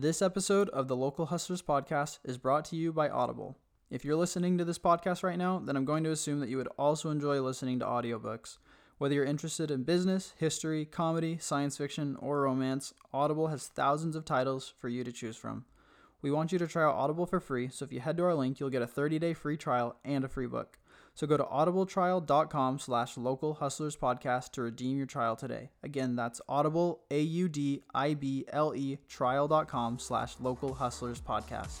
This episode of the Local Hustlers podcast is brought to you by Audible. If you're listening to this podcast right now, then I'm going to assume that you would also enjoy listening to audiobooks. Whether you're interested in business, history, comedy, science fiction, or romance, Audible has thousands of titles for you to choose from. We want you to try out Audible for free, so if you head to our link, you'll get a 30-day free trial and a free book. So go to audibletrial.com slash local hustlers podcast to redeem your trial today. Again, that's audible, A-U-D-I-B-L-E trial.com slash local hustlers podcast.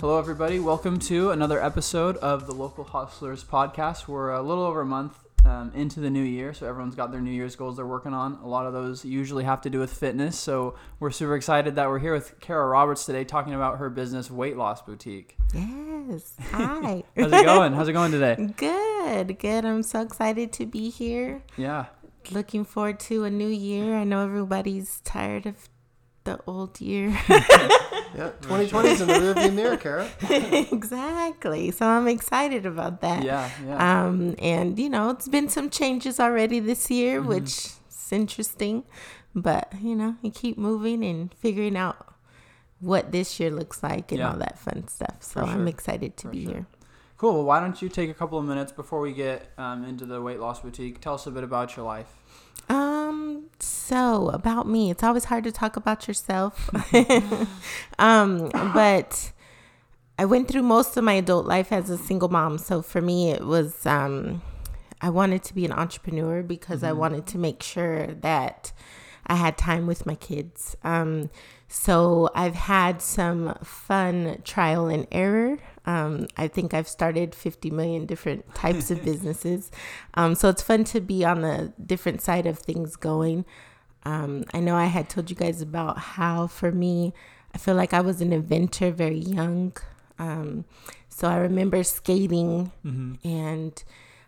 Hello, everybody. Welcome to another episode of the Local Hustlers podcast. We're a little over a month um, into the new year, so everyone's got their New Year's goals they're working on. A lot of those usually have to do with fitness, so we're super excited that we're here with Kara Roberts today talking about her business, Weight Loss Boutique. Yes. Hi. How's it going? How's it going today? good. Good. I'm so excited to be here. Yeah. Looking forward to a new year. I know everybody's tired of the old year. Yeah, 2020 is in the rearview mirror, Kara. exactly. So I'm excited about that. Yeah, yeah. Um, and you know, it's been some changes already this year, Mm-hmm. which is interesting. But you know, you keep moving and figuring out what this year looks like and Yeah. all that fun stuff. So For I'm excited to For be sure. here. Cool. Well, why don't you take a couple of minutes before we get um, into the Weight Loss Boutique? Tell us a bit about your life. Um, so about me, it's always hard to talk about yourself. um, but I went through most of my adult life as a single mom. So for me, it was, um, I wanted to be an entrepreneur because I wanted to make sure that I had time with my kids. Um, so I've had some fun trial and error. Um, I think I've started 50 million different types of businesses. Um, so it's fun to be on the different side of things going. Um, I know I had told you guys about how for me, I feel like I was an inventor very young. Um, so I remember skating and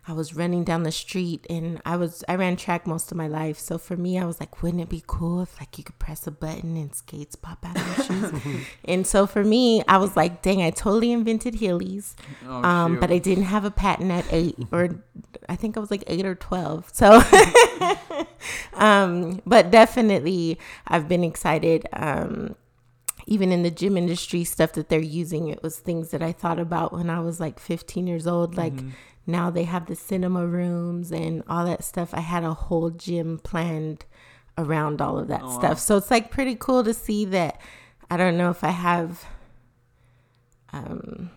I was running down the street and I was I ran track most of my life. So for me I was like, wouldn't it be cool if like you could press a button and skates pop out of your shoes? and so for me, I was like, dang, I totally invented Heelys. Oh, um, but I didn't have a patent at eight or I think I was like eight or twelve. So um, but definitely I've been excited. Um even in the gym industry stuff that they're using it was things that i thought about when i was like 15 years old like Mm-hmm. Now they have the cinema rooms and all that stuff i had a whole gym planned around all of that Oh, wow. stuff so it's like pretty cool to see that i don't know if i have um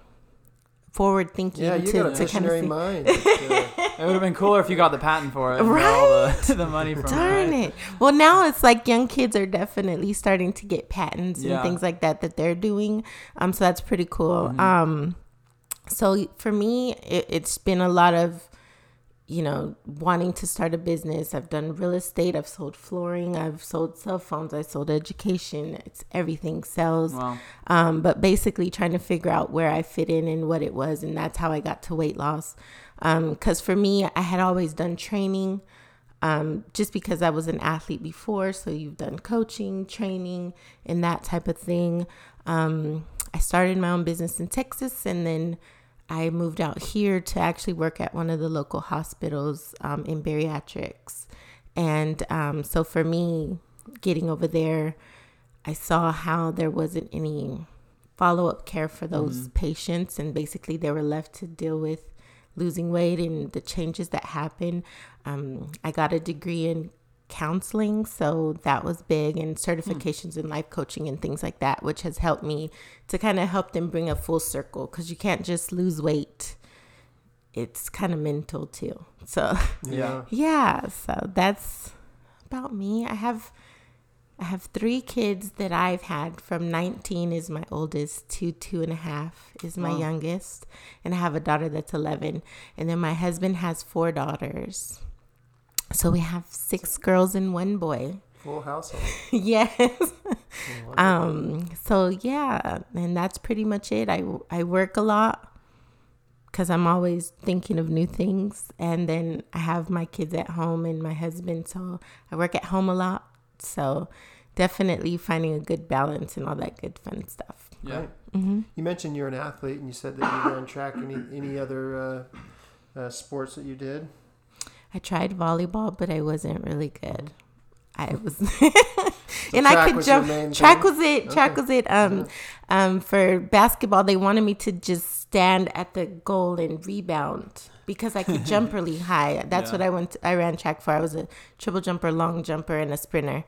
forward thinking Yeah, you to, got a to kind of visionary see mind. Yeah. it would have been cooler if you got the patent for it. all the, the money from Darn it. it. Well, now it's like young kids are definitely starting to get patents Yeah. and things like that that they're doing. Um, so that's pretty cool. Mm-hmm. Um, so for me, it, it's been a lot of, you know, wanting to start a business. I've done real estate. I've sold flooring. I've sold cell phones. I sold education. It's everything sells. Wow. Um, but basically trying to figure out where I fit in and what it was, and that's how I got to weight loss. Because for me, I had always done training, um, just because I was an athlete before. So you've done coaching, training, and that type of thing. Um, I started my own business in Texas, and then I moved out here to actually work at one of the local hospitals um, in bariatrics. And um, so for me, getting over there, I saw how there wasn't any follow up care for those patients, and basically they were left to deal with losing weight and the changes that happen. Um, I got a degree in counseling, so that was big, and hmm. certifications in life coaching and things like that, which has helped me to kind of help them bring a full circle because you can't just lose weight. It's kind of mental too. So Yeah. yeah, so that's about me. I have I have three kids that I've had from 19 is my oldest to two and a half is my Wow. youngest. And I have a daughter that's 11. And then my husband has four daughters. So we have six girls and one boy. Full household. yes. Um. So yeah, and that's pretty much it. I I work a lot because I'm always thinking of new things, and then I have my kids at home and my husband, so I work at home a lot. So definitely finding a good balance and all that good fun stuff. Yeah. Right. hmm You mentioned you're an athlete, and you said that you ran track. Any any other uh, uh, sports that you did? I tried volleyball, but I wasn't really good. I was, So and I could jump. Track thing? was it. Track Okay. was it. Um, um, for basketball, they wanted me to just stand at the goal and rebound because I could jump really high. That's Yeah. what I went. To, I ran track for. I was a triple jumper, long jumper, and a sprinter.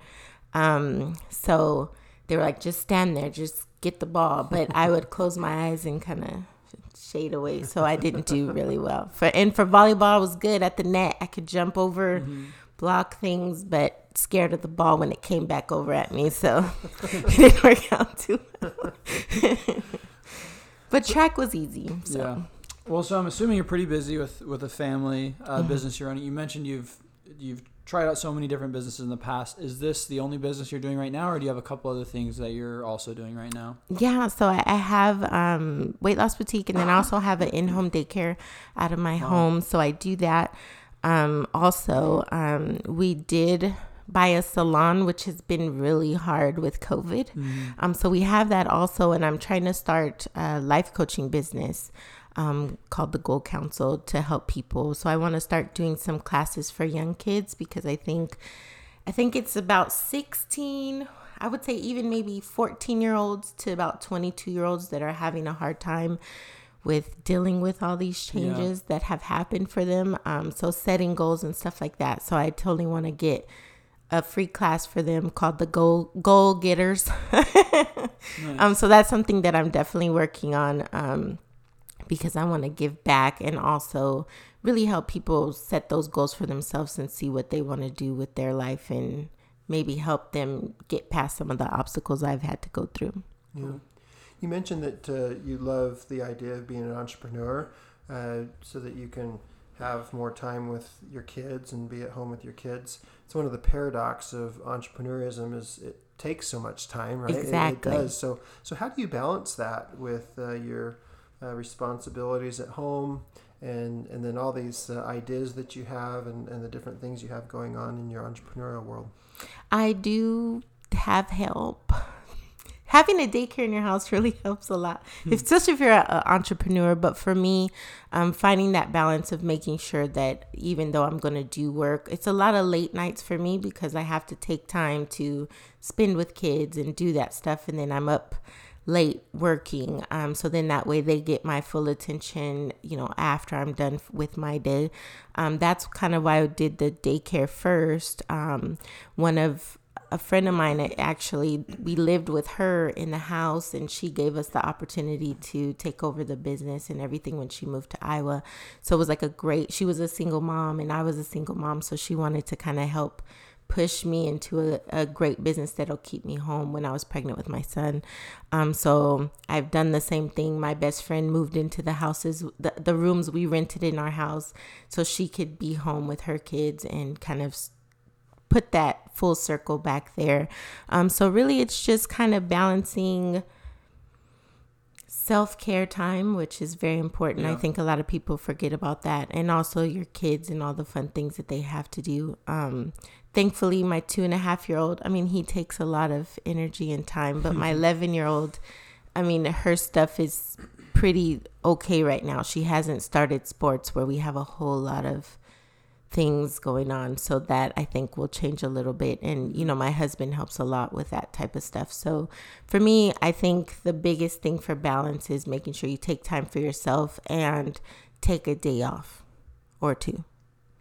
Um, so they were like, just stand there, just get the ball. But I would close my eyes and kind of shade away, so I didn't do really well. For and for volleyball, I was good at the net. I could jump over, block things, but scared of the ball when it came back over at me, so it didn't work out too well. but track was easy. So. Yeah. Well, so I'm assuming you're pretty busy with with a family uh, Mm-hmm. business you're running. You mentioned you've you've tried out so many different businesses in the past. Is this the only business you're doing right now, or do you have a couple other things that you're also doing right now? Yeah, so I, I have um, weight loss boutique, and then I also have an in-home daycare out of my home. So I do that. Um, also, um, we did buy a salon, which has been really hard with COVID. Um, so we have that also, and I'm trying to start a life coaching business. Um, called the Goal Council to help people. So I want to start doing some classes for young kids because I think I think it's about 16, I would say even maybe 14 year olds to about 22 year olds that are having a hard time with dealing with all these changes that have happened for them. Um, so setting goals and stuff like that. So I totally want to get a free class for them called the goal goal getters. Um, so that's something that I'm definitely working on. Um, because I want to give back and also really help people set those goals for themselves and see what they want to do with their life and maybe help them get past some of the obstacles I've had to go through. Yeah. You mentioned that uh, you love the idea of being an entrepreneur, uh, so that you can have more time with your kids and be at home with your kids. It's one of the paradox of entrepreneurism is it takes so much time, right? It- Exactly. It, does. So, so how do you balance that with uh, your uh, responsibilities at home and and then all these uh, ideas that you have and, and the different things you have going on in your entrepreneurial world? I do have help. Having a daycare in your house really helps a lot, especially if you're an entrepreneur. But for me, um, finding that balance of making sure that even though I'm going to do work, it's a lot of late nights for me because I have to take time to spend with kids and do that stuff. And then I'm up late working. Um, so then that way they get my full attention, you know, after I'm done with my day. Um, that's kind of why I did the daycare first. Um, one of a friend of mine actually we lived with her in the house and she gave us the opportunity to take over the business and everything when she moved to Iowa. So it was like a great she was a single mom and I was a single mom so she wanted to kind of help push me into a, a great business that'll keep me home when I was pregnant with my son. Um, so I've done the same thing. My best friend moved into the houses, the, the rooms we rented in our house, so she could be home with her kids and kind of put that full circle back there. Um, so really, it's just kind of balancing self care time, which is very important. I think a lot of people forget about that, and also your kids and all the fun things that they have to do. Um, thankfully, my two and a half year old, I mean, he takes a lot of energy and time, but my mm-hmm. 11 year old, I mean, her stuff is pretty okay right now. She hasn't started sports where we have a whole lot of things going on so that I think will change a little bit and you know my husband helps a lot with that type of stuff. So for me, I think the biggest thing for balance is making sure you take time for yourself and take a day off or two.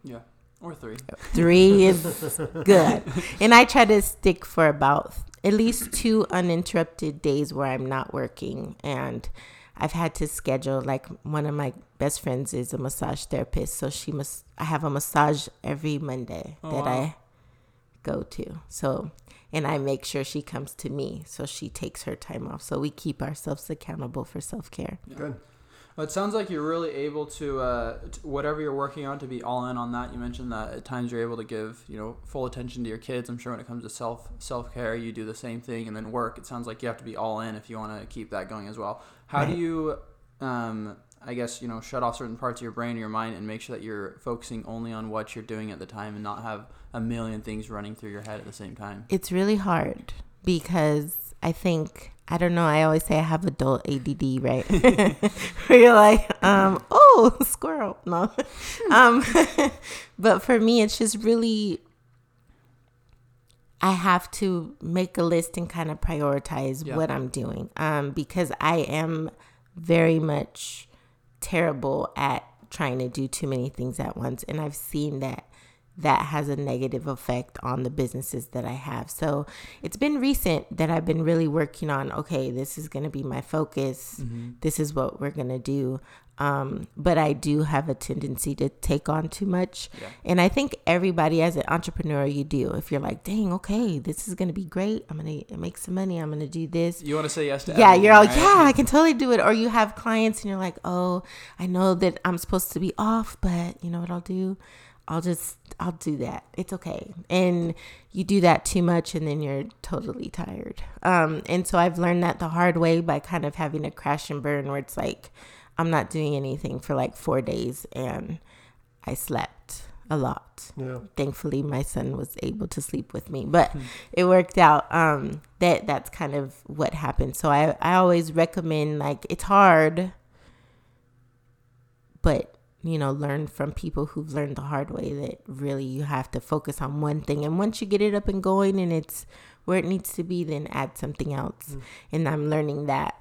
Yeah, or three. Three is good. And I try to stick for about at least two uninterrupted days where I'm not working. And I've had to schedule, like, one of my best friends is a massage therapist. So she must, I have a massage every Monday Oh, that wow. I go to. So, and I make sure she comes to me. So she takes her time off. So we keep ourselves accountable for self care. Good. Well, it sounds like you're really able to, uh, t- whatever you're working on, to be all in on that. You mentioned that at times you're able to give, you know, full attention to your kids. I'm sure when it comes to self self care, you do the same thing, and then work. It sounds like you have to be all in if you want to keep that going as well. How do you, um, I guess, you know, shut off certain parts of your brain or your mind and make sure that you're focusing only on what you're doing at the time and not have a million things running through your head at the same time? It's really hard because I think I don't know. I always say I have adult ADD, right? Where you're like, um, oh, squirrel. No, um, but for me, it's just really. I have to make a list and kind of prioritize Yeah. what I'm doing, um, because I am very much terrible at trying to do too many things at once, and I've seen that that has a negative effect on the businesses that I have. So it's been recent that I've been really working on okay, this is going to be my focus. This is what we're going to do. Um, but I do have a tendency to take on too much. Yeah. And I think everybody as an entrepreneur, you do. If you're like, dang, okay, this is going to be great. I'm going to make some money. I'm going to do this You want to say yes to yeah, you're everything, like, yeah, I can totally do it. Or you have clients and you're like, oh, I know that I'm supposed to be off, but you know what I'll do? I'll just, I'll do that. It's okay. And you do that too much and then you're totally tired. Um, and so I've learned that the hard way by kind of having a crash and burn where it's like, I'm not doing anything for like four days and I slept a lot Yeah. thankfully my son was able to sleep with me but it worked out um that that's kind of what happened so i i always recommend like it's hard but you know learn from people who've learned the hard way that really you have to focus on one thing and once you get it up and going and it's where it needs to be then add something else and i'm learning that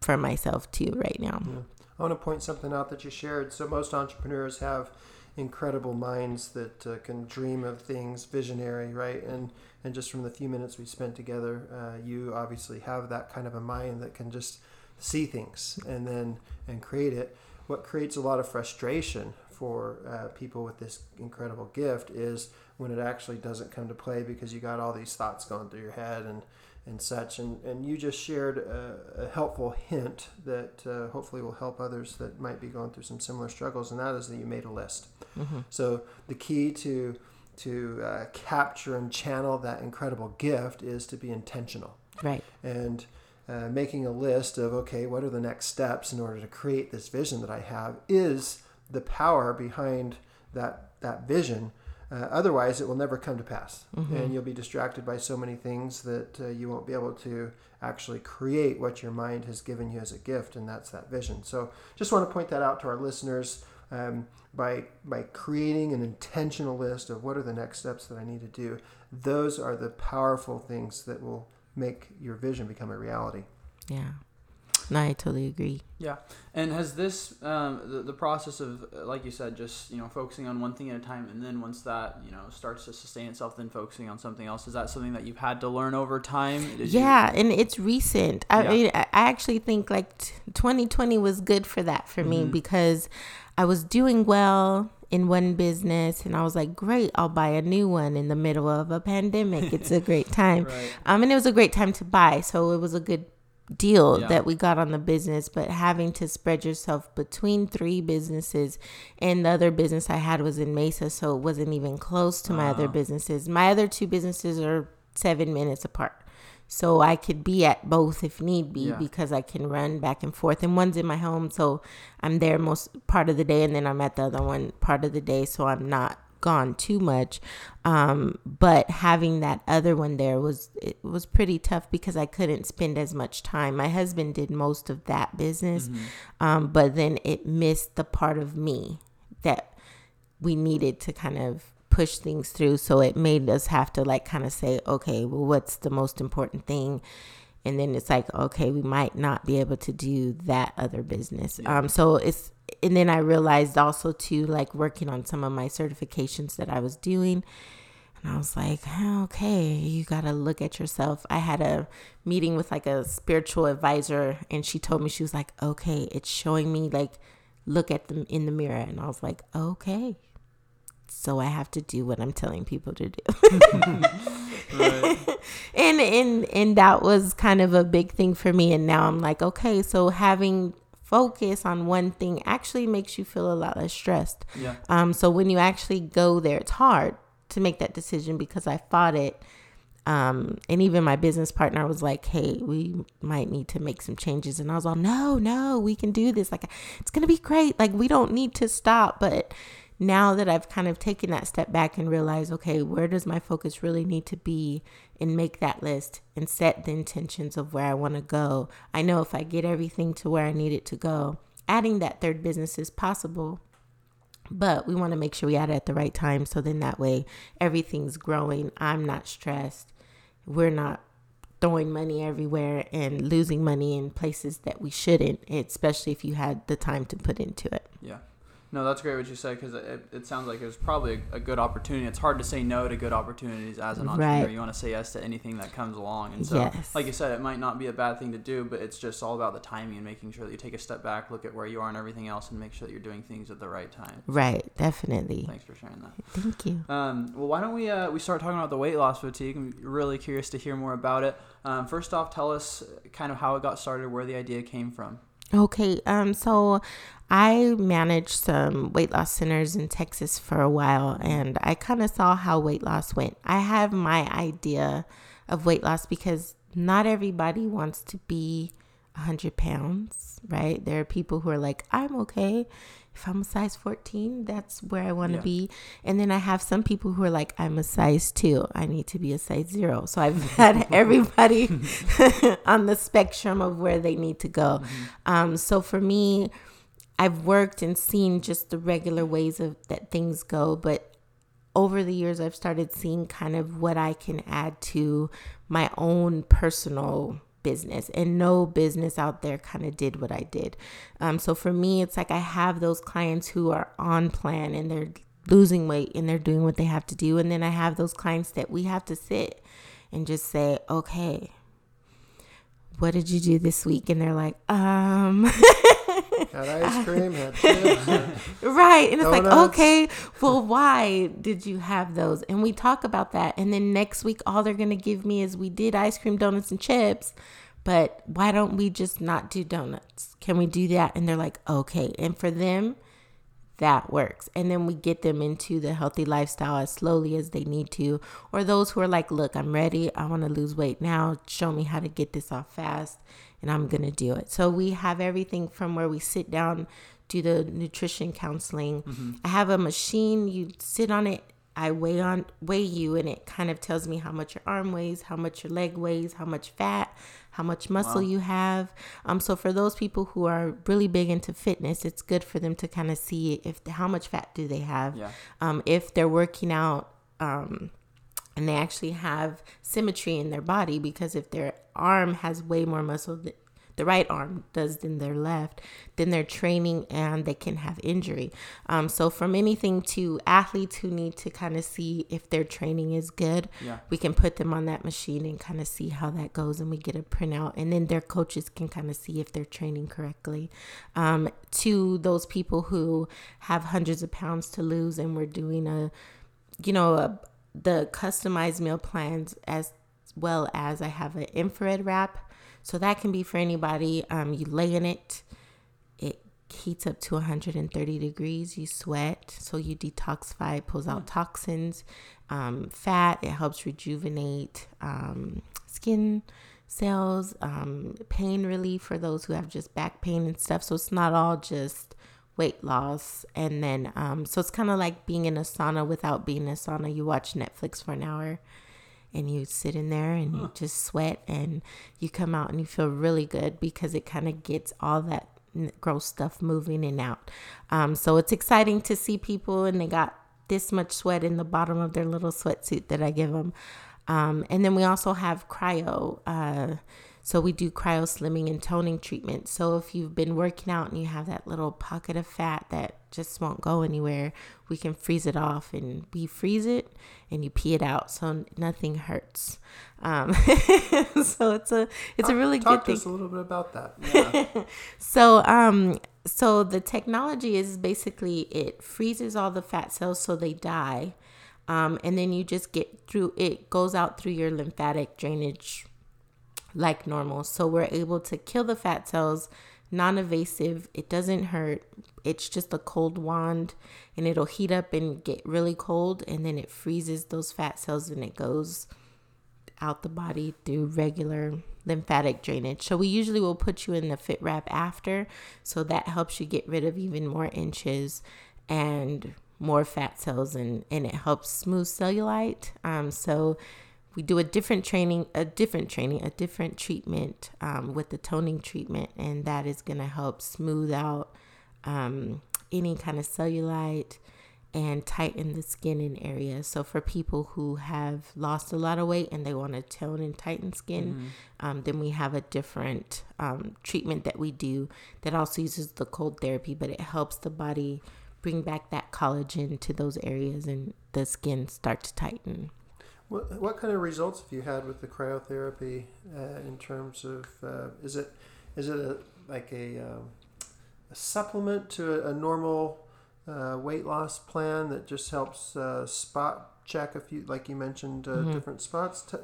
for myself too right now Yeah. I want to point something out that you shared. So most entrepreneurs have incredible minds that uh, can dream of things, visionary, right? And and just from the few minutes we spent together, uh, you obviously have that kind of a mind that can just see things and then and create it. What creates a lot of frustration for uh, people with this incredible gift is when it actually doesn't come to play because you got all these thoughts going through your head and and such. And, and you just shared a, a helpful hint that uh, hopefully will help others that might be going through some similar struggles, and that is that you made a list. So the key to to uh, capture and channel that incredible gift is to be intentional right and uh, making a list of okay what are the next steps in order to create this vision that i have is the power behind that that vision. Uh, otherwise it will never come to pass. And you'll be distracted by so many things that uh, you won't be able to actually create what your mind has given you as a gift and that's that vision. So just want to point that out to our listeners um, by by creating an intentional list of what are the next steps that I need to do. Those are the powerful things that will make your vision become a reality. yeah no i totally agree Yeah, and has this um, the, the process of uh, like you said, just you know focusing on one thing at a time, and then once that you know starts to sustain itself, then focusing on something else. Is that something that you've had to learn over time? Did you- yeah, and it's recent. I Yeah. mean, I I actually think like t- 2020 was good for that for me Mm-hmm. because I was doing well in one business and I was like, great, I'll buy a new one in the middle of a pandemic. It's a great time. Right. Um, and it was a great time to buy. So it was a good deal Yeah. that we got on the business, but having to spread yourself between three businesses and the other business I had was in Mesa, so it wasn't even close to my other Ah. businesses. My other two businesses are seven minutes apart. So I could be at both if need be Yeah. because I can run back and forth. And one's in my home, so I'm there most part of the day, and then I'm at the other one part of the day, so I'm not gone too much. Um, but having that other one there was it was pretty tough because I couldn't spend as much time. My husband did most of that business, um, but then it missed the part of me that we needed to kind of push things through. So it made us have to like kind of say, okay, well, what's the most important thing? And then it's like, okay, we might not be able to do that other business. Um, so it's, and then I realized also too, like working on some of my certifications that I was doing. And I was like, okay, you got to look at yourself. I had a meeting with like a spiritual advisor, and she told me, she was like, okay, it's showing me like, look at them in the mirror. And I was like, okay. So I have to do what I'm telling people to do. Right. and and and that was kind of a big thing for me and now i'm like okay so having focus on one thing actually makes you feel a lot less stressed. Yeah. Um, so when you actually go there, it's hard to make that decision because I fought it. Um, and even my business partner was like, "Hey, we might need to make some changes," and I was all, "No, no, we can do this. Like, it's gonna be great. Like, we don't need to stop." But now that I've kind of taken that step back and realized, okay, where does my focus really need to be, and make that list and set the intentions of where I want to go. I know if I get everything to where I need it to go, adding that third business is possible but we want to make sure we add it at the right time so then that way everything's growing i'm not stressed we're not throwing money everywhere and losing money in places that we shouldn't especially if you had the time to put into it Yeah. No, that's great what you said because it, it sounds like it was probably a, a good opportunity. It's hard to say no to good opportunities as an entrepreneur. Right. You want to say yes to anything that comes along. And so, Yes. like you said, it might not be a bad thing to do, but it's just all about the timing and making sure that you take a step back, look at where you are and everything else, and make sure that you're doing things at the right time. right definitely Thanks for sharing that. thank you Um, well, why don't we uh, we start talking about the Weight Loss Boutique? I'm really curious to hear more about it. Um, first off, tell us kind of how it got started, where the idea came from. Okay, um, so I managed some weight loss centers in Texas for a while, and I kind of saw how weight loss went. I have my idea of weight loss because not everybody wants to be 100 pounds, right? There are people who are like, I'm okay. If I'm a size 14, that's where I want to Yeah. be. And then I have some people who are like, I'm a size two. I need to be a size zero. So I've had everybody on the spectrum of where they need to go. Um, so for me, I've worked and seen just the regular ways of that things go, but over the years I've started seeing kind of what I can add to my own personal business and no business out there kind of did what I did. Um, so for me, it's like I have those clients who are on plan and they're losing weight and they're doing what they have to do. And then I have those clients that we have to sit and just say, okay, what did you do this week? And they're like, um, Had ice cream, had chips. Right. And it's like, okay, well, why did you have those? And we talk about that. And then next week, all they're going to give me is we did ice cream, donuts, and chips. But why don't we just not do donuts? Can we do that? And they're like, okay. And for them, that works. And then we get them into the healthy lifestyle as slowly as they need to. Or those who are like, look, I'm ready. I want to lose weight now. Show me how to get this off fast. And I'm going to do it. So we have everything from where we sit down, do the nutrition counseling. Mm-hmm. I have a machine. You sit on it. I weigh on weigh you and it kind of tells me how much your arm weighs, how much your leg weighs, how much fat, how much muscle you have. Um so for those people who are really big into fitness, it's good for them to kind of see if how much fat do they have. Yeah. Um if they're working out um and they actually have symmetry in their body because if their arm has way more muscle the right arm does than their left then they're training and they can have injury um, so from anything to athletes who need to kind of see if their training is good Yeah. we can put them on that machine and kind of see how that goes and we get a printout and then their coaches can kind of see if they're training correctly um, to those people who have hundreds of pounds to lose and we're doing a you know a, the customized meal plans as well as i have an infrared wrap so that can be for anybody um, you lay in it. It heats up to 130 degrees you sweat so you detoxify pulls out toxins um, fat it helps rejuvenate um, skin cells um, pain relief for those who have just back pain and stuff. So it's not all just weight loss. And then um, so it's kind of like being in a sauna without being in a sauna. You watch netflix for an hour and you sit in there and you just sweat and you come out and you feel really good because it kind of gets all that gross stuff moving and out. Um, so it's exciting to see people and they got this much sweat in the bottom of their little sweatsuit that I give them. Um, and then we also have cryo. Uh, so we do cryo slimming and toning treatment. So if you've been working out and you have that little pocket of fat that just won't go anywhere, we can freeze it off and we freeze it and you pee it out so nothing hurts. Um, so it's a it's a really Talk good to thing. us a little bit about that. So um so the technology is basically it freezes all the fat cells so they die. Um, and then you just get through it goes out through your lymphatic drainage like normal. So we're able to kill the fat cells, non-invasive. It doesn't hurt. It's just a cold wand, and it'll heat up and get really cold, and then it freezes those fat cells, and it goes out the body through regular lymphatic drainage. So we usually will put you in the fit wrap after, so that helps you get rid of even more inches and more fat cells, and and it helps smooth cellulite. Um, so we do a different training, a different training, a different treatment um, with the toning treatment, and that is going to help smooth out um, any kind of cellulite and tighten the skin in areas. So for people who have lost a lot of weight and they want to tone and tighten skin, mm-hmm. um, then we have a different um, treatment that we do that also uses the cold therapy, but it helps the body bring back that collagen to those areas and the skin start to tighten. What, what kind of results have you had with the cryotherapy uh, in terms of uh, is it is it a, like a, um, a supplement to a, a normal uh, weight loss plan that just helps uh, spot check a few, like you mentioned, uh, mm-hmm. different spots. T-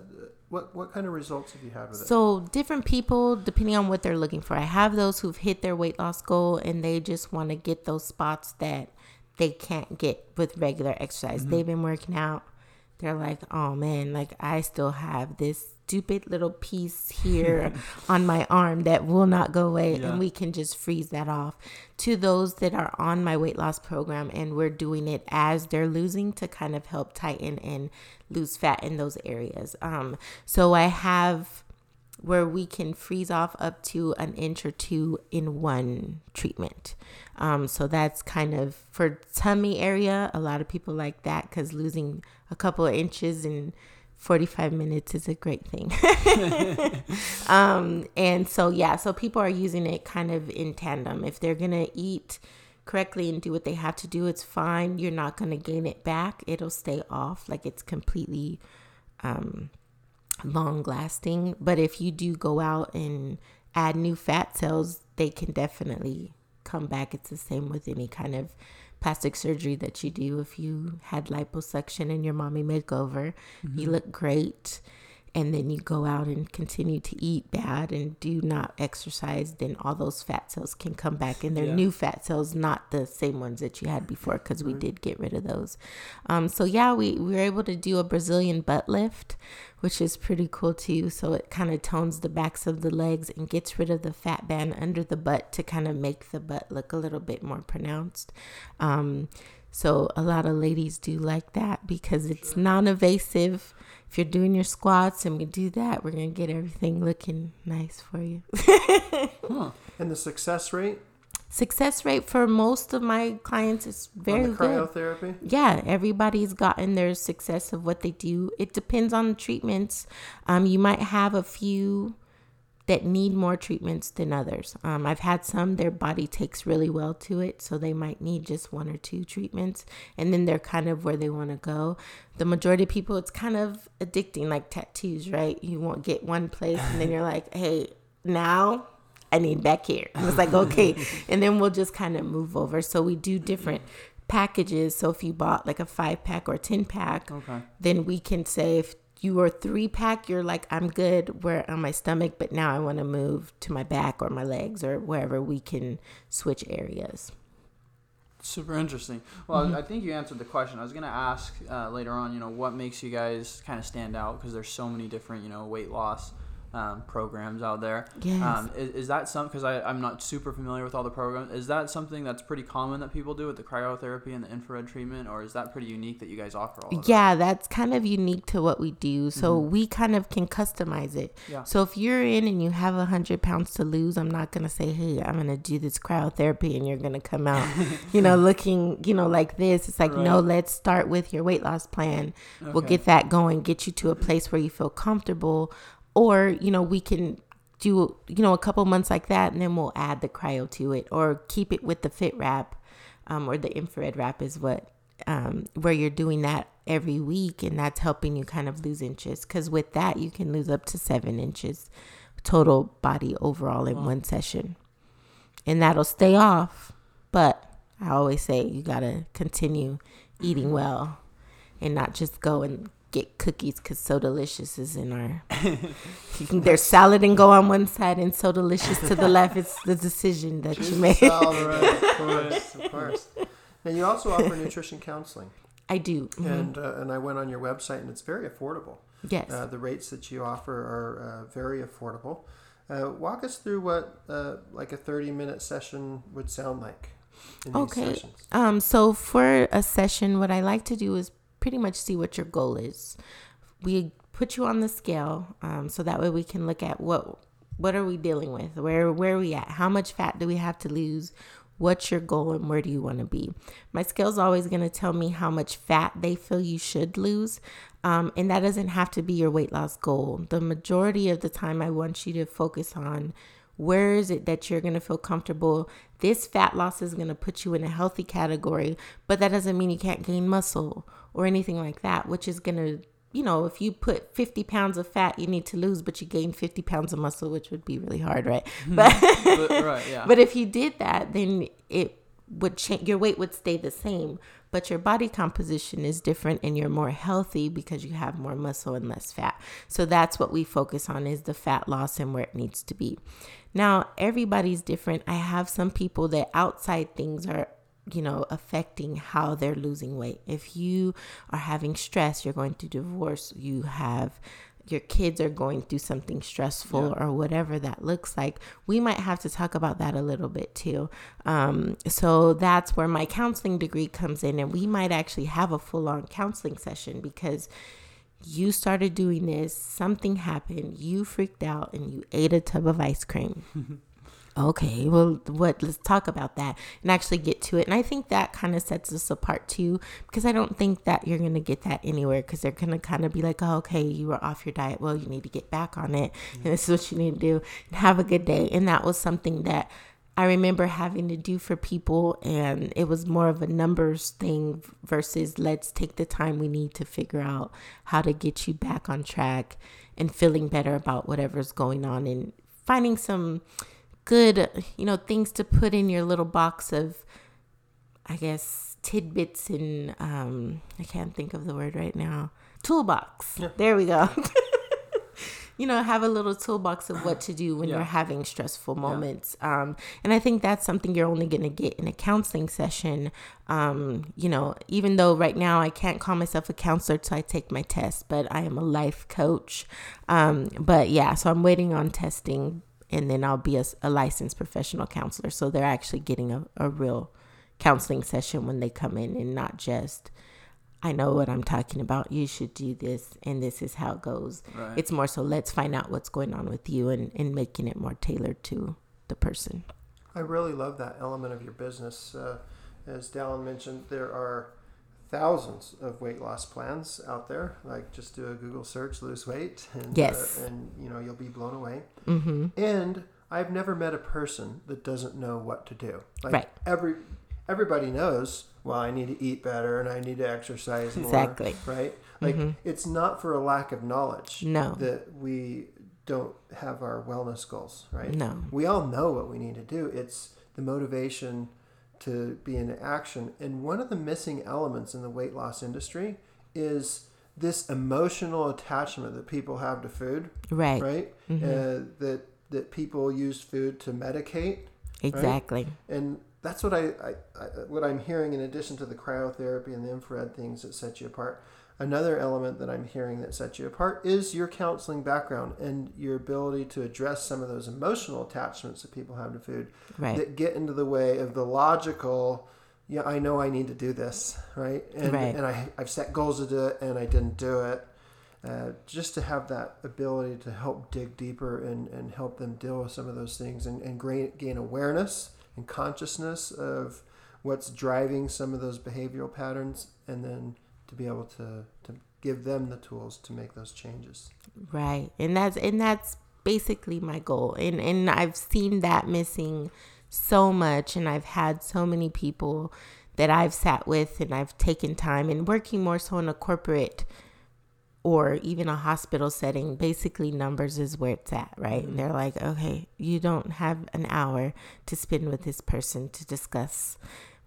what what kind of results have you had with it? So different people, depending on what they're looking for. I have those who've hit their weight loss goal and they just want to get those spots that they can't get with regular exercise. Mm-hmm. They've been working out. They're like, oh man, like I still have this stupid little piece here on my arm that will not go away yeah. and we can just freeze that off to those that are on my weight loss program and we're doing it as they're losing to kind of help tighten and lose fat in those areas um, so i have where we can freeze off up to an inch or two in one treatment. Um, so that's kind of for tummy area. A lot of people like that because losing a couple of inches in 45 minutes is a great thing. um, and so, yeah, so people are using it kind of in tandem. If they're going to eat correctly and do what they have to do, it's fine. You're not going to gain it back, it'll stay off. Like it's completely um, long lasting. But if you do go out and add new fat cells, they can definitely come back. It's the same with any kind of plastic surgery that you do if you had liposuction in your mommy makeover. Mm-hmm. You look great and then you go out and continue to eat bad and do not exercise, then all those fat cells can come back and they're yeah. new fat cells, not the same ones that you had before because we did get rid of those. Um, so, yeah, we, we were able to do a Brazilian butt lift, which is pretty cool too. So, it kind of tones the backs of the legs and gets rid of the fat band under the butt to kind of make the butt look a little bit more pronounced. Um, so, a lot of ladies do like that because it's non invasive if you're doing your squats and we do that, we're gonna get everything looking nice for you. huh. And the success rate? Success rate for most of my clients is very on the cryotherapy. Good. Yeah, everybody's gotten their success of what they do. It depends on the treatments. Um, you might have a few that need more treatments than others. Um, I've had some, their body takes really well to it, so they might need just one or two treatments, and then they're kind of where they want to go. The majority of people, it's kind of addicting, like tattoos, right? You won't get one place, and then you're like, hey, now I need back here. And it's like, okay. and then we'll just kind of move over. So we do different packages. So if you bought like a five pack or a 10 pack, okay. then we can say if you are three pack, you're like, I'm good where on my stomach, but now I want to move to my back or my legs or wherever we can switch areas. Super interesting. Well, mm-hmm. I think you answered the question. I was going to ask uh, later on, you know, what makes you guys kind of stand out because there's so many different, you know, weight loss um, programs out there. Yes. Um, is, is that some because I'm not super familiar with all the programs? Is that something that's pretty common that people do with the cryotherapy and the infrared treatment, or is that pretty unique that you guys offer all? yeah, that? that's kind of unique to what we do. So mm-hmm. we kind of can customize it. Yeah. So if you're in and you have a hundred pounds to lose, I'm not gonna say, hey, I'm gonna do this cryotherapy and you're gonna come out, you know, looking, you know, like this. It's like right. no, let's start with your weight loss plan. Okay. We'll get that going, get you to a place where you feel comfortable or you know we can do you know a couple months like that and then we'll add the cryo to it or keep it with the fit wrap um, or the infrared wrap is what um, where you're doing that every week and that's helping you kind of lose inches. Because with that you can lose up to seven inches total body overall in wow. one session. And that'll stay off but i always say you gotta continue eating well and not just go and get cookies because So Delicious is in our. you there's salad and go on one side and So Delicious to the left. It's the decision that you made. All right, of course, of course. Now you also offer nutrition counseling, I do. Mhm. and uh, and I went on your website, and it's very affordable. yes. Uh, the rates that you offer are uh, very affordable. Uh, walk us through what uh, like a 30 minute session would sound like in these Okay. sessions. Um, so for a session, what I like to do is pretty much see what your goal is. We put you on the scale, um, so that way we can look at what what are we dealing with, where where are we at, how much fat do we have to lose, what's your goal, and where do you want to be. My scale's always going to tell me how much fat they feel you should lose. Um, and that doesn't have to be your weight loss goal. The majority of the time, I want you to focus on where is it that you're going to feel comfortable. This fat loss is going to put you in a healthy category, but that doesn't mean you can't gain muscle or anything like that, which is going to, you know, if you put 50 pounds of fat you need to lose, but you gain 50 pounds of muscle, which would be really hard, right? Mm-hmm. But, But- right, yeah. but if you did that, then it would change, your weight would stay the same, but your body composition is different and you're more healthy because you have more muscle and less fat. So that's what we focus on is the fat loss and where it needs to be. Now, everybody's different. I have some people that outside things are you know affecting how they're losing weight. If you are having stress, you're going to divorce, you have your kids are going through something stressful or whatever that looks like, we might have to talk about that a little bit too. Um, so that's where my counseling degree comes in, and we might actually have a full on counseling session because you started doing this, something happened, you freaked out, and you ate a tub of ice cream. Okay, well, what? Let's talk about that and actually get to it. And I think that kind of sets us apart too, because I don't think that you're gonna get that anywhere. Because they're gonna kind of be like, "Oh, okay, you were off your diet. Well, you need to get back on it, and this is what you need to do. And have a good day." And that was something that I remember having to do for people, and it was more of a numbers thing versus let's take the time we need to figure out how to get you back on track and feeling better about whatever's going on and finding some good, you know, things to put in your little box of, I guess, tidbits and um, I can't think of the word right now. Toolbox. There we go. you know, have a little toolbox of what to do when Yeah. you're having stressful moments. Um, and I think that's something you're only going to get in a counseling session. Um, you know, even though right now I can't call myself a counselor till I take my test, but I am a life coach. Um, but yeah, so I'm waiting on testing and then I'll be a, a licensed professional counselor. So they're actually getting a, a real counseling session when they come in and not just, I know what I'm talking about. You should do this, and this is how it goes. Right. It's more so let's find out what's going on with you and, and making it more tailored to the person. I really love that element of your business. Uh, as Dallin mentioned, there are thousands of weight loss plans out there. Like just do a Google search, lose weight, and Yes. uh, and you know you'll be blown away. Mm-hmm. And I've never met a person that doesn't know what to do. Like Right. every everybody knows. Well, I need to eat better and I need to exercise more. Exactly. Right. Like Mhm. it's not for a lack of knowledge. No. That we don't have our wellness goals. Right No. we all know what we need to do. It's the motivation to be in action. And one of the missing elements in the weight loss industry is this emotional attachment that people have to food, Right. right? Uh, that that people use food to medicate, Exactly. and that's what I, I, I what I'm hearing in addition to the cryotherapy and the infrared things that set you apart. Another element that I'm hearing that sets you apart is your counseling background and your ability to address some of those emotional attachments that people have to food Right. that get into the way of the logical. Yeah, I know I need to do this, right? And Right. and I I've set goals to do it and I didn't do it. Uh, just to have that ability to help dig deeper and, and help them deal with some of those things and, and gain, gain awareness and consciousness of what's driving some of those behavioral patterns and then to be able to, to give them the tools to make those changes. Right. And that's and that's basically my goal. And and I've seen that missing so much and I've had so many people that I've sat with and I've taken time and working more so in a corporate or even a hospital setting, basically numbers is where it's at, right? And they're like, okay, you don't have an hour to spend with this person to discuss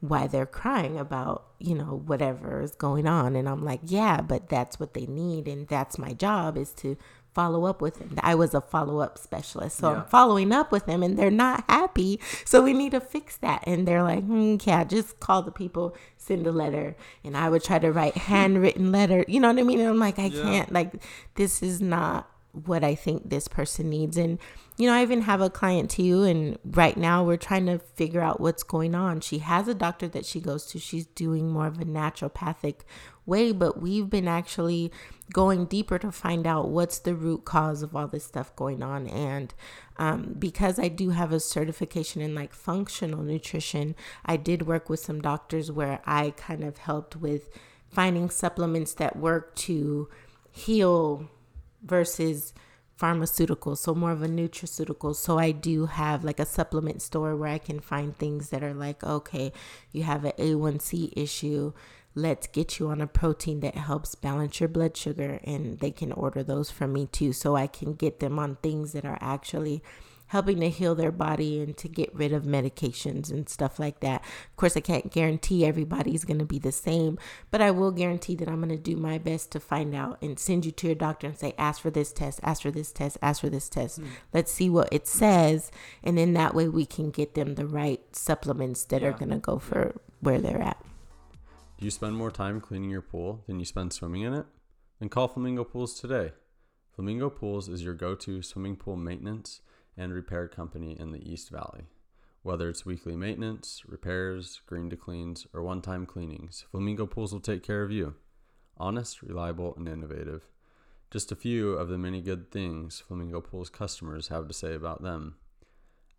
why they're crying about, you know, whatever is going on. And I'm like, yeah, but that's what they need. And that's my job is to follow up with them. I was a follow up specialist. So Yeah. I'm following up with them and they're not happy. So we need to fix that. And they're like, hmm, yeah, just call the people, send a letter. And I would try to write handwritten letter. You know what I mean? And I'm like, I Yeah. can't, like, this is not what I think this person needs. And, you know, I even have a client too. And right now we're trying to figure out what's going on. She has a doctor that she goes to. She's doing more of a naturopathic way, but we've been actually going deeper to find out what's the root cause of all this stuff going on. And um, because I do have a certification in like functional nutrition, I did work with some doctors where I kind of helped with finding supplements that work to heal versus pharmaceuticals so more of a nutraceutical. So i do have like a supplement store where i can find things that are like okay you have an a1c issue let's get you on a protein that helps balance your blood sugar and they can order those from me too. So i can get them on things that are actually helping to heal their body and to get rid of medications and stuff like that. Of course, I can't guarantee everybody's going to be the same, but I will guarantee that I'm going to do my best to find out and send you to your doctor and say, ask for this test, ask for this test, ask for this test. Mm. Let's see what it says. And then that way we can get them the right supplements that are going to go for where they're at. Do you spend more time cleaning your pool than you spend swimming in it? Then call Flamingo Pools today. Flamingo Pools is your go to swimming pool maintenance and repair company in the East Valley. Whether it's weekly maintenance, repairs, green to cleans, or one time cleanings, Flamingo Pools will take care of you. Honest, reliable, and innovative. Just a few of the many good things Flamingo Pools customers have to say about them.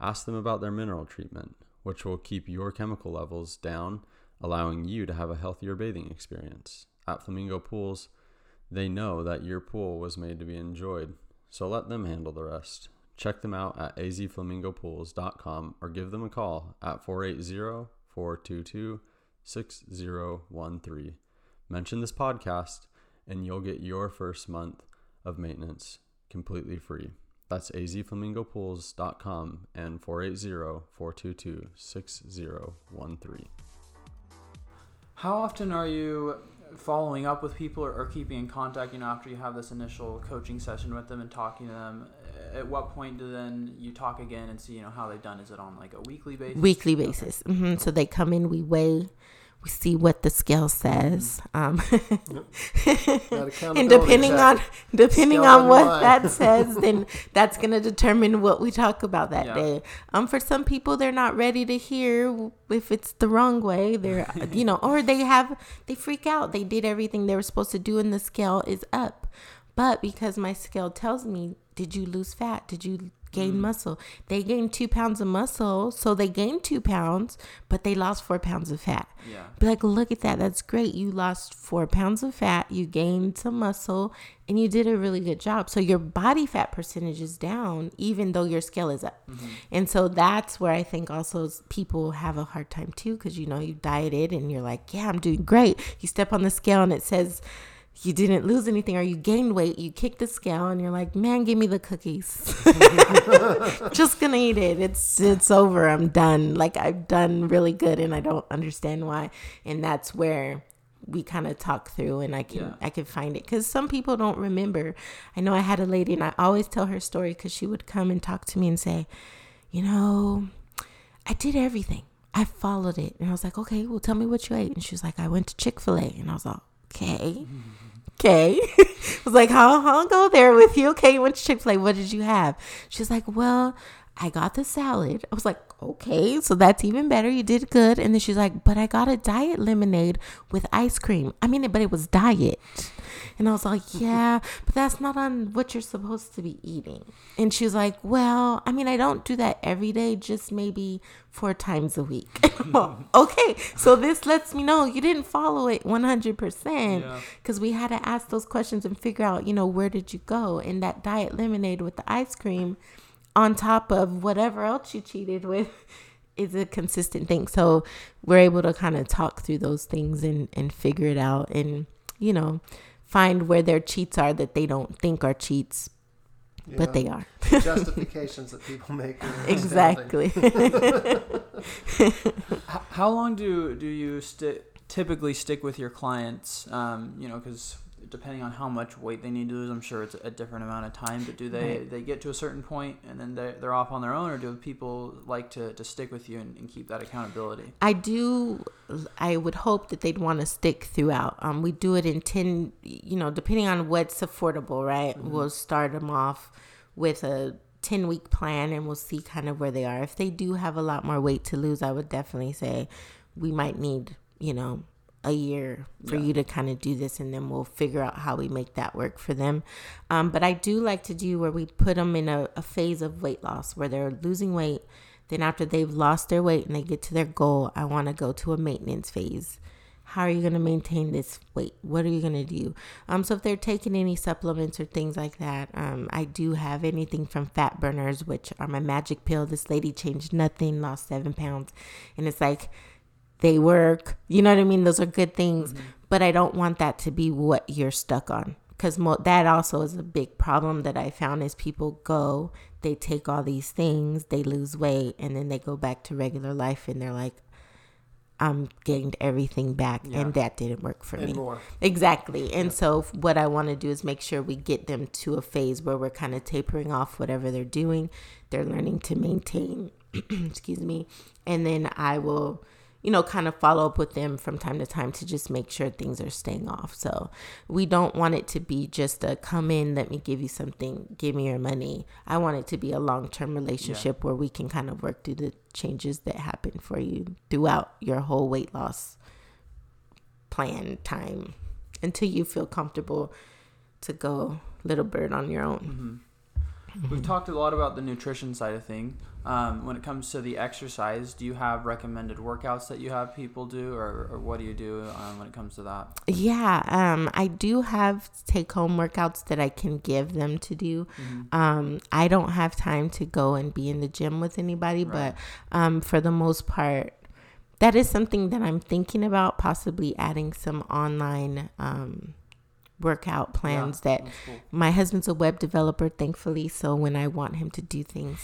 Ask them about their mineral treatment, which will keep your chemical levels down, allowing you to have a healthier bathing experience. At Flamingo Pools, they know that your pool was made to be enjoyed, so let them handle the rest. Check them out at azflamingopools.com or give them a call at 480 422 6013. Mention this podcast and you'll get your first month of maintenance completely free. That's azflamingopools.com and 480 422 6013. How often are you following up with people or, or keeping in contact? You know, after you have this initial coaching session with them and talking to them, at what point do then you talk again and see you know how they've done? Is it on like a weekly basis? Weekly basis. hmm So they come in, we weigh, we see what the scale says. Um, and depending on depending Scale on what that says then that's going to determine what we talk about that Yeah. day. Um for some people they're not ready to hear if it's the wrong way. They're you know or they have they freak out. They did everything they were supposed to do and the scale is up. But because my scale tells me did you lose fat? Did you gain mm. muscle they gained two pounds of muscle so they gained two pounds but they lost four pounds of fat Yeah. be like, look at that. That's great. You lost four pounds of fat, you gained some muscle, and you did a really good job. So your body fat percentage is down, even though your scale is up. Mm-hmm. And so that's where I think also people have a hard time too, because you know, you dieted and you're like, yeah, I'm doing great. You step on the scale and it says, you didn't lose anything or you gained weight, you kick the scale and you're like, man, give me the cookies. Just gonna eat it. It's it's over. I'm done. Like I've done really good and I don't understand why. And that's where we kind of talk through and I can Yeah. I can find it cuz some people don't remember. I know I had a lady and I always tell her story cuz she would come and talk to me and say, "You know, I did everything. I followed it." And I was like, "Okay, well tell me what you ate." And she was like, "I went to Chick-fil-A." And I was like, "Okay." Mm-hmm. Okay. I was like, I'll, I'll go there with you. Okay, went to Chick fil A. What did you have? She's like, Well, I got the salad. I was like, Okay, so that's even better. You did good. And then she's like, But I got a diet lemonade with ice cream. I mean, but it was diet. And I was like, Yeah, but that's not on what you're supposed to be eating. And she was like, Well, I mean, I don't do that every day, just maybe four times a week. Okay, so this lets me know you didn't follow it 100% Yeah. because we had to ask those questions and figure out, you know, where did you go? And that diet lemonade with the ice cream on top of whatever else you cheated with is a consistent thing. So we're able to kind of talk through those things and, and figure it out and, you know, find where their cheats are that they don't think are cheats, but they are. justifications that people make. Exactly. H- How long do do you sti- typically stick with your clients? Um, you know, because depending on how much weight they need to lose, I'm sure it's a different amount of time. But do they Right. they get to a certain point and then they're, they're off on their own, or do people like to, to stick with you and, and keep that accountability? I do. I would hope that they'd want to stick throughout. Um, we do it in ten. You know, depending on what's affordable, right? We'll start them off with a ten week plan, and we'll see kind of where they are. If they do have a lot more weight to lose, I would definitely say we might need, you know, a year for Yeah. you to kind of do this, and then we'll figure out how we make that work for them. Um, but I do like to do where we put them in a, a phase of weight loss where they're losing weight. Then after they've lost their weight and they get to their goal, I want to go to a maintenance phase. How are you going to maintain this weight? What are you going to do? Um, so if they're taking any supplements or things like that, um, I do have anything from fat burners, which are my magic pill. This lady changed nothing, lost seven pounds, and it's like they work. You know what I mean? Those are good things, mm-hmm. but I don't want that to be what you're stuck on because mo- that also is a big problem that I found is people go, they take all these things, they lose weight, and then they go back to regular life and they're like, I'm gained everything back, Yeah. and that didn't work for and me. more. Exactly. And so f- what I want to do is make sure we get them to a phase where we're kind of tapering off whatever they're doing. They're learning to maintain, excuse me, and then I will you know, kind of follow up with them from time to time to just make sure things are staying off. So we don't want it to be just a come in, let me give you something, give me your money. I want it to be a long term relationship where we can kind of work through the changes that happen for you throughout your whole weight loss plan time until you feel comfortable to go little bird on your own. Mm-hmm. We've talked a lot about the nutrition side of thing. Um, when it comes to the exercise, do you have recommended workouts that you have people do, or, or what do you do um, when it comes to that? Yeah, um, I do have take home workouts that I can give them to do. Um, I don't have time to go and be in the gym with anybody, Right. but um, for the most part, that is something that I'm thinking about possibly adding some online um, workout plans Yeah, that cool. my husband's a web developer thankfully so when i want him to do things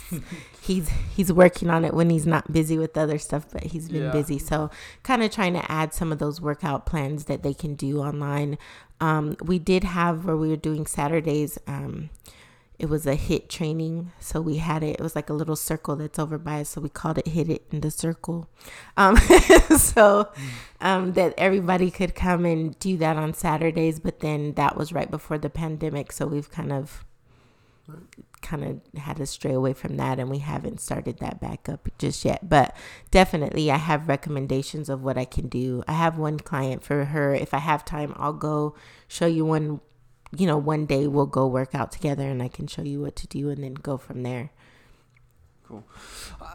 he's he's working on it when he's not busy with other stuff but he's been Yeah. busy so kind of trying to add some of those workout plans that they can do online um, we did have where we were doing saturdays um, it was a HIIT training so we had it. It was like a little circle that's over by us so we called it hit it in the circle. Um, so um, that everybody could come and do that on saturdays but then that was right before the pandemic so we've kind of kind of had to stray away from that and we haven't started that back up just yet. But definitely i have recommendations of what i can do. I have one client for her. If i have time i'll go show you one you know one day we'll go work out together and i can show you what to do and then go from there Cool.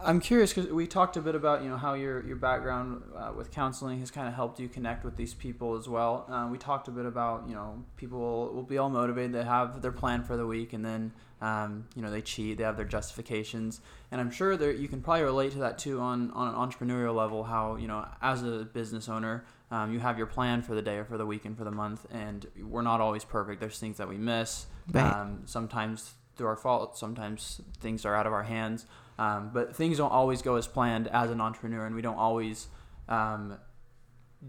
I'm curious because we talked a bit about you know how your your background uh, with counseling has kind of helped you connect with these people as well. Uh, we talked a bit about you know people will, be all motivated, they have their plan for the week, and then um, you know they cheat, they have their justifications, and I'm sure there you can probably relate to that too on on an entrepreneurial level. How you know as a business owner. Um, you have your plan for the day or for the week and for the month, and we're not always perfect. There's things that we miss. Right. Um, sometimes through our fault. Sometimes things are out of our hands. Um, but things don't always go as planned as an entrepreneur, and we don't always um,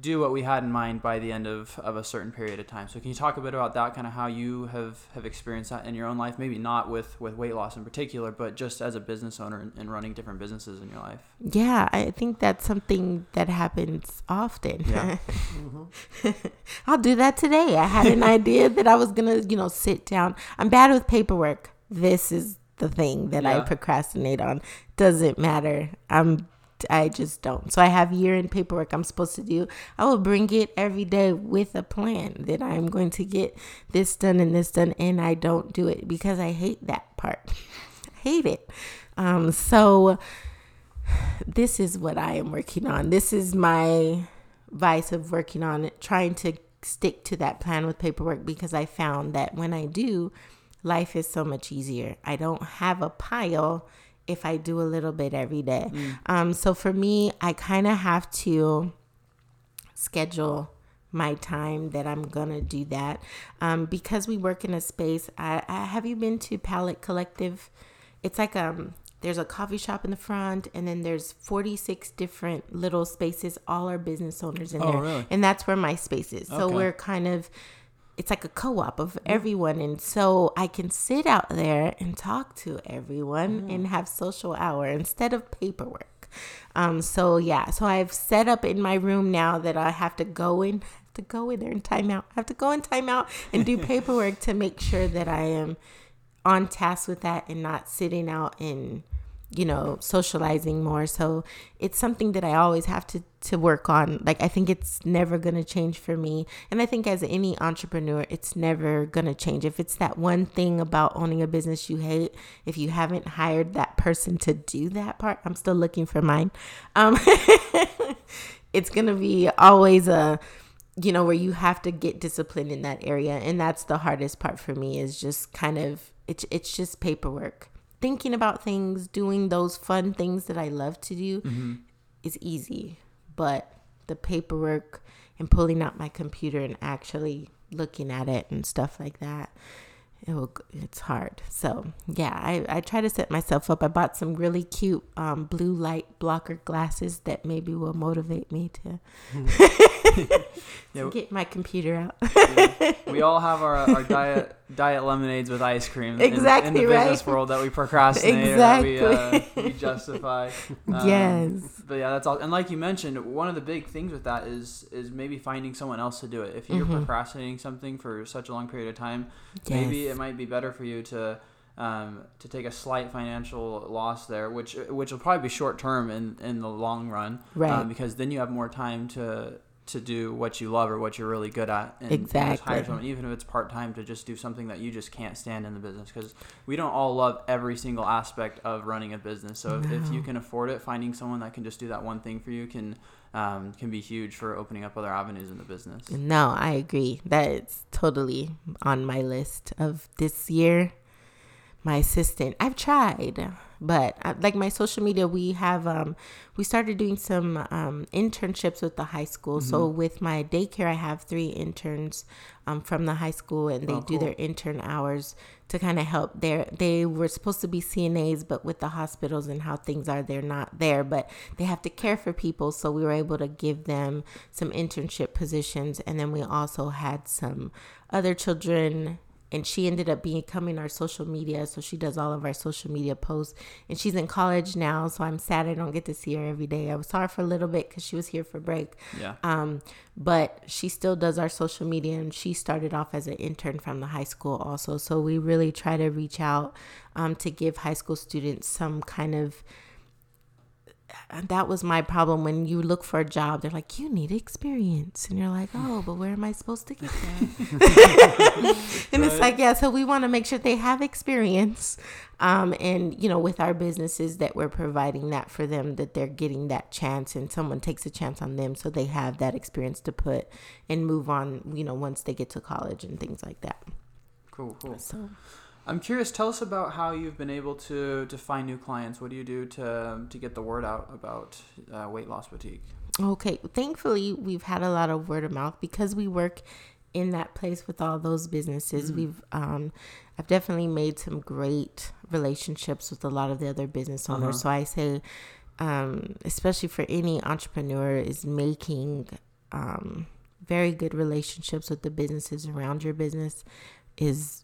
do what we had in mind by the end of, of a certain period of time. So, can you talk a bit about that, kind of how you have, have experienced that in your own life? Maybe not with, with weight loss in particular, but just as a business owner and, and running different businesses in your life. yeah i think that's something that happens often Yeah. Mm-hmm. I'll do that today. I had an idea that I was gonna, you know, sit down. I'm bad with paperwork. This is the thing that I procrastinate on. Doesn't matter. I'm I just don't. So I have year end paperwork I'm supposed to do. I will bring it every day with a plan that I'm going to get this done and this done and I don't do it because I hate that part. I hate it. Um so this is what I am working on. This is my vice of working on it, trying to stick to that plan with paperwork because I found that when I do, life is so much easier. I don't have a pile if I do a little bit every day. Um, so for me, I kind of have to schedule my time that I'm gonna do that um, because we work in a space. I, I have you been to Palette Collective? It's like um there's a coffee shop in the front, and then there's 46 different little spaces. All are business owners in Oh, there, really? and that's where my space is. So we're kind of it's like a co-op of everyone and so i can sit out there and talk to everyone and have social hour instead of paperwork. Um so yeah so i've set up in my room now that i have to go in have to go in there and time out I have to go in time out and do paperwork to make sure that i am on task with that and not sitting out and you know socializing more. So it's something that i always have to to work on. Like i think it's never going to change for me. And i think as any entrepreneur it's never going to change. If it's that one thing about owning a business you hate if you haven't hired that person to do that part i'm still looking for mine. Um it's going to be always a you know where you have to get disciplined in that area. And that's the hardest part for me is just kind of it's it's just paperwork thinking about things doing those fun things that i love to do is easy. But the paperwork and pulling out my computer and actually looking at it and stuff like that it will, it's hard. So yeah I, I try to set myself up. I bought some really cute um, blue light blocker glasses that maybe will motivate me to Yeah. to get my computer out. we all have our, our diet diet lemonades with ice cream Exactly in- in, Exactly, the business world that we procrastinate or that we, uh, Exactly. we justify. Um, Yes. But yeah, that's all. And like you mentioned, one of the big things with that is is maybe finding someone else to do it. If you're Mhm. procrastinating something for such a long period of time, maybe it might be better for you to um, to take a slight financial loss there, which which will probably be short term in in the long run, Right. Um, because then you have more time to to do what you love or what you're really good at, and, just hire Exactly. someone, even if it's part time, to just do something that you just can't stand in the business. Because we don't all love every single aspect of running a business. So if, if you can afford it, finding someone that can just do that one thing for you can um, can be huge for opening up other avenues in the business. No, I agree. That's totally on my list of this year. My assistant, I've tried, but uh, like my social media, we have um, we started doing some um, internships with the high school. So Mm-hmm. with my daycare, I have three interns um, from the high school, and they Oh, do cool. their intern hours to kind of help. There, they were supposed to be CNAs, but with the hospitals and how things are, they're not there. But they have to care for people, so we were able to give them some internship positions, and then we also had some other children. And she ended up becoming our social media, so she does all of our social media posts. And she's in college now, so I'm sad I don't get to see her every day. I was sorry for a little bit because she was here for break, Yeah. um, but she still does our social media, and she started off as an intern from the high school also. So we really try to reach out um, to give high school students some kind of. That was my problem when you look for a job. They're like, "You need experience," and you're like, "Oh, but where am I supposed to get that?" and it's like, yeah. So we want to make sure they have experience, um, and you know, with our businesses that we're providing that for them, that they're getting that chance, and someone takes a chance on them, so they have that experience to put and move on. You know, once they get to college and things like that. Cool. Cool. So. I'm curious. Tell us about how you've been able to to find new clients. What do you do to to get the word out about uh, Weight Loss Boutique? Okay, thankfully we've had a lot of word of mouth because we work in that place with all those businesses. We've um I've definitely made some great relationships with a lot of the other business owners. So I say um especially for any entrepreneur is making um very good relationships with the businesses around your business is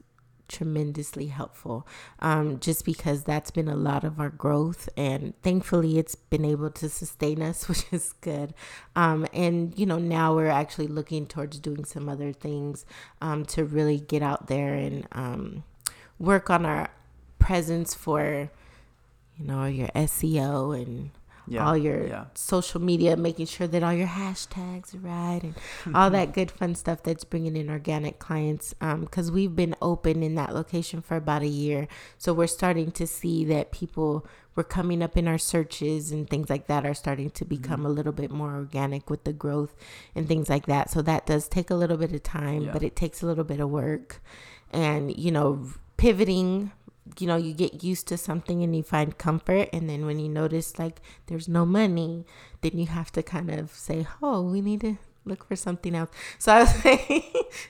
tremendously helpful um, just because that's been a lot of our growth and thankfully it's been able to sustain us which is good. Um, and you know now we're actually looking towards doing some other things um, to really get out there and um, work on our presence for you know your seo and Yeah. all your yeah. social media, making sure that all your hashtags are right and all mm-hmm. that good fun stuff that's bringing in organic clients. Um, because we've been open in that location for about a year, so we're starting to see that people were coming up in our searches and things like that are starting to mm-hmm. become a little bit more organic with the growth and things like that. So that does take a little bit of time, Yeah. but it takes a little bit of work, and you know, pivoting you know you get used to something and you find comfort and then when you notice like there's no money then you have to kind of say oh we need to look for something else. So I was saying,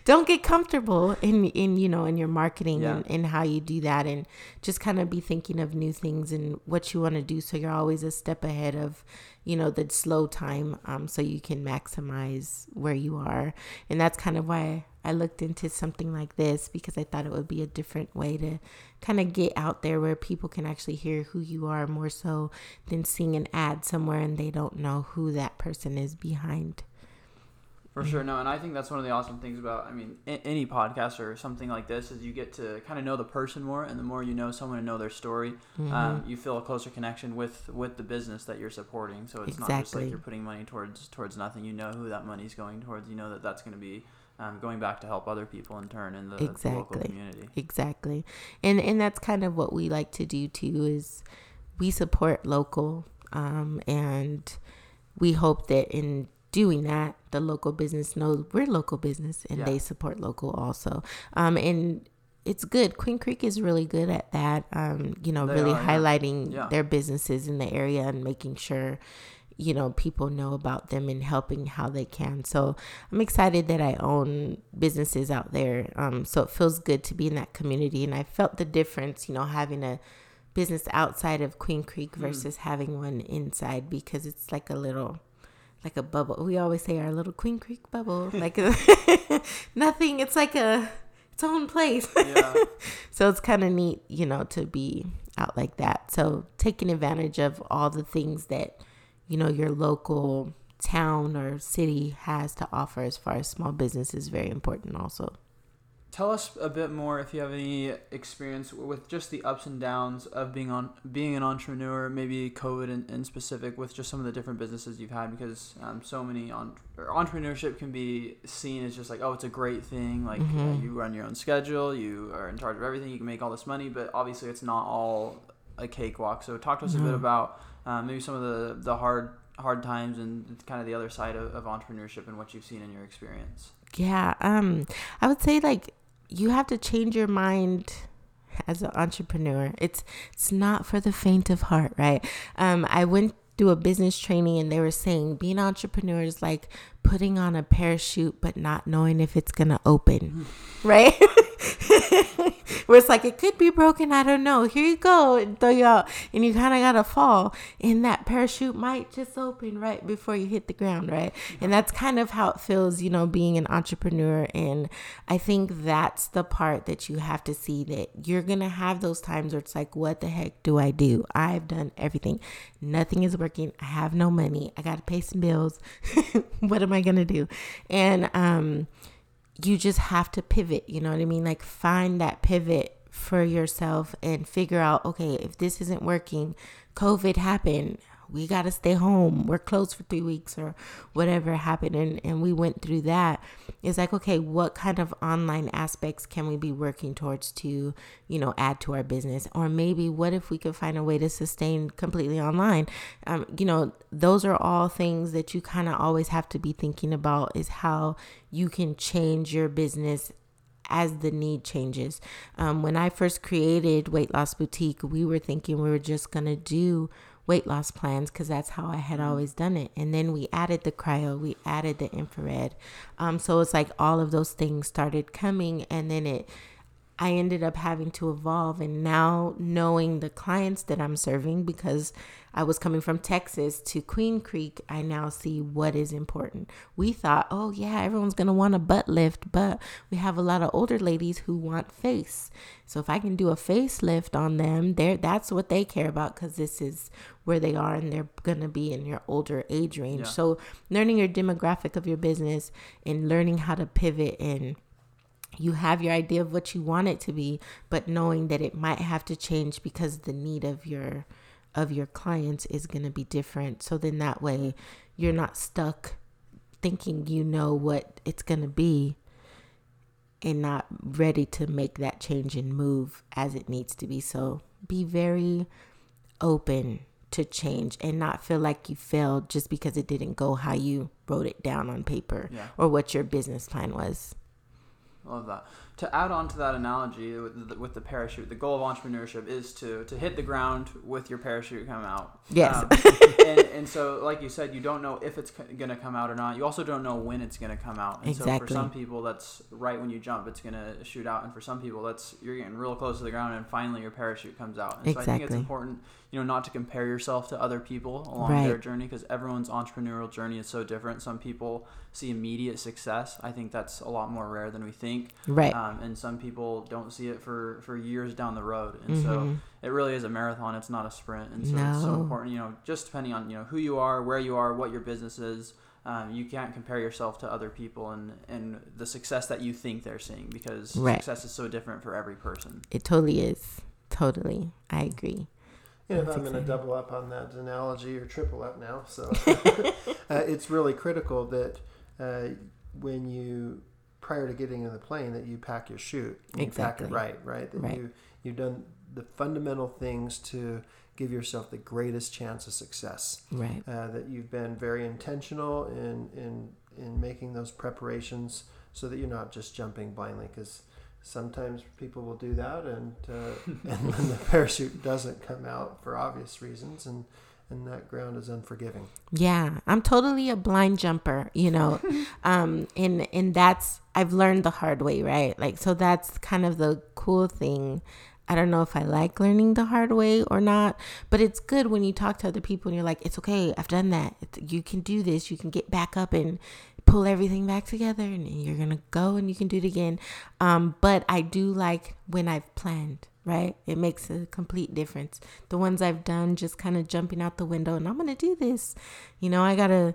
don't get comfortable in in you know in your marketing Yeah. and, and how you do that, and just kind of be thinking of new things and what you want to do, so you're always a step ahead of you know the slow time, um, so you can maximize where you are, and that's kind of why. I looked into something like this because I thought it would be a different way to kind of get out there where people can actually hear who you are more so than seeing an ad somewhere and they don't know who that person is behind. For sure, no, and I think that's one of the awesome things about, I mean, a- any podcast or something like this is you get to kind of know the person more, and the more you know someone and know their story, Mm-hmm. um, you feel a closer connection with with the business that you're supporting. So it's not just like you're putting money towards towards nothing. You know who that money's going towards. You know that that's going to be um, going back to help other people in turn in the, the local community. Exactly. And and that's kind of what we like to do too is we support local um, and we hope that in doing that the local business knows we're local business and Yeah. they support local also. Um, and it's good. Queen Creek is really good at that. Um, you know, They really are, highlighting Yeah. their businesses in the area and making sure you know people know about them and helping how they can so i'm excited that i own businesses out there um, so it feels good to be in that community and i felt the difference you know having a business outside of queen creek versus having one inside because it's like a little like a bubble we always say our little queen creek bubble like a, nothing it's like a its own place Yeah. so it's kind of neat, you know, to be out like that. So taking advantage of all the things that, you know, your local town or city has to offer as far as small business is very important also. Tell us a bit more if you have any experience with just the ups and downs of being on being an entrepreneur, maybe COVID in, in specific, with just some of the different businesses you've had, because um, so many on entrepreneurship can be seen as just like oh it's a great thing, like uh, you run your own schedule, you are in charge of everything, you can make all this money, but obviously it's not all a cakewalk. So talk to us a bit about um, maybe some of the the hard hard times and kind of the other side of, of entrepreneurship and what you've seen in your experience. Yeah, um I would say like you have to change your mind as an entrepreneur. It's it's not for the faint of heart, right? Um I went through a business training and they were saying being entrepreneurs like putting on a parachute but not knowing if it's going to open. Right? Where it's like it could be broken, I don't know. Here you go, and throw you out, and you kind of gotta fall, and that parachute might just open right before you hit the ground, right? And that's kind of how it feels, you know, being an entrepreneur. And I think that's the part that you have to see that you're gonna have those times where it's like, what the heck do I do? I've done everything, nothing is working. I have no money. I gotta pay some bills. what am I gonna do? And um you just have to pivot, you know what I mean? Like find that pivot for yourself and figure out, okay, if this isn't working, COVID happened. We got to stay home. We're closed for three weeks or whatever happened. And, and we went through that. It's like, okay, what kind of online aspects can we be working towards to, you know, add to our business? Or maybe what if we could find a way to sustain completely online? Um, you know, those are all things that you kind of always have to be thinking about is how you can change your business as the need changes. Um, when I first created Weight Loss Boutique, we were thinking we were just going to do weight loss plans because that's how I had always done it. And then we added the cryo, we added the infrared. Um, so it's like all of those things started coming, and then it. I ended up having to evolve and now knowing the clients that I'm serving because I was coming from Texas to Queen Creek, I now see what is important. We thought, oh yeah, everyone's going to want a butt lift, but we have a lot of older ladies who want face. So if I can do a facelift on them, there that's what they care about cuz this is where they are and they're going to be in your older age range. Yeah. So learning your demographic of your business and learning how to pivot and you have your idea of what you want it to be but knowing that it might have to change because the need of your of your clients is going to be different. So then that way you're not stuck thinking you know what it's going to be and not ready to make that change and move as it needs to be. So be very open to change and not feel like you failed just because it didn't go how you wrote it down on paper Yeah. or what your business plan was Love that. to add on to that analogy with the, with the parachute, the goal of entrepreneurship is to to hit the ground with your parachute come out. Yes. Um, and, and so, like you said, you don't know if it's going to come out or not. You also don't know when it's going to come out. And so, for some people, that's right when you jump, it's going to shoot out, and for some people, that's you're getting real close to the ground, and finally your parachute comes out. And so, I think it's Exactly. important, you know, not to compare yourself to other people along Right. their journey because everyone's entrepreneurial journey is so different. Some people see immediate success. I think that's a lot more rare than we think Right. um, and some people don't see it for for years down the road and so Mhm. it really is a marathon it's not a sprint and so it's so important you know just depending on you know who you are where you are what your business is um, you can't compare yourself to other people and and the success that you think they're seeing because Right. success is so different for every person It totally is. Totally. I agree. You know, if That's I'm going to double up on that analogy or triple up now, so uh, it's really critical that uh, when you prior to getting in the plane that you pack your chute, you pack Exactly. it right, right. That Right. you you've done the fundamental things to give yourself the greatest chance of success. Right. Uh, that you've been very intentional in in in making those preparations so that you're not just jumping blindly because. Sometimes people will do that, and uh, and then the parachute doesn't come out for obvious reasons, and and that ground is unforgiving. Yeah, I'm totally a blind jumper, you know. um and and that's I've learned the hard way, right? Like so that's kind of the cool thing. I don't know if I like learning the hard way or not, but it's good when you talk to other people and you're like, "It's okay. I've done that. It's, you can do this. You can get back up and pull everything back together and you're to go and you can do it again." Um but I do like when I've planned right? It makes a complete difference. The ones I've done, just kind of jumping out the window, and I'm gonna do this. You know, I got a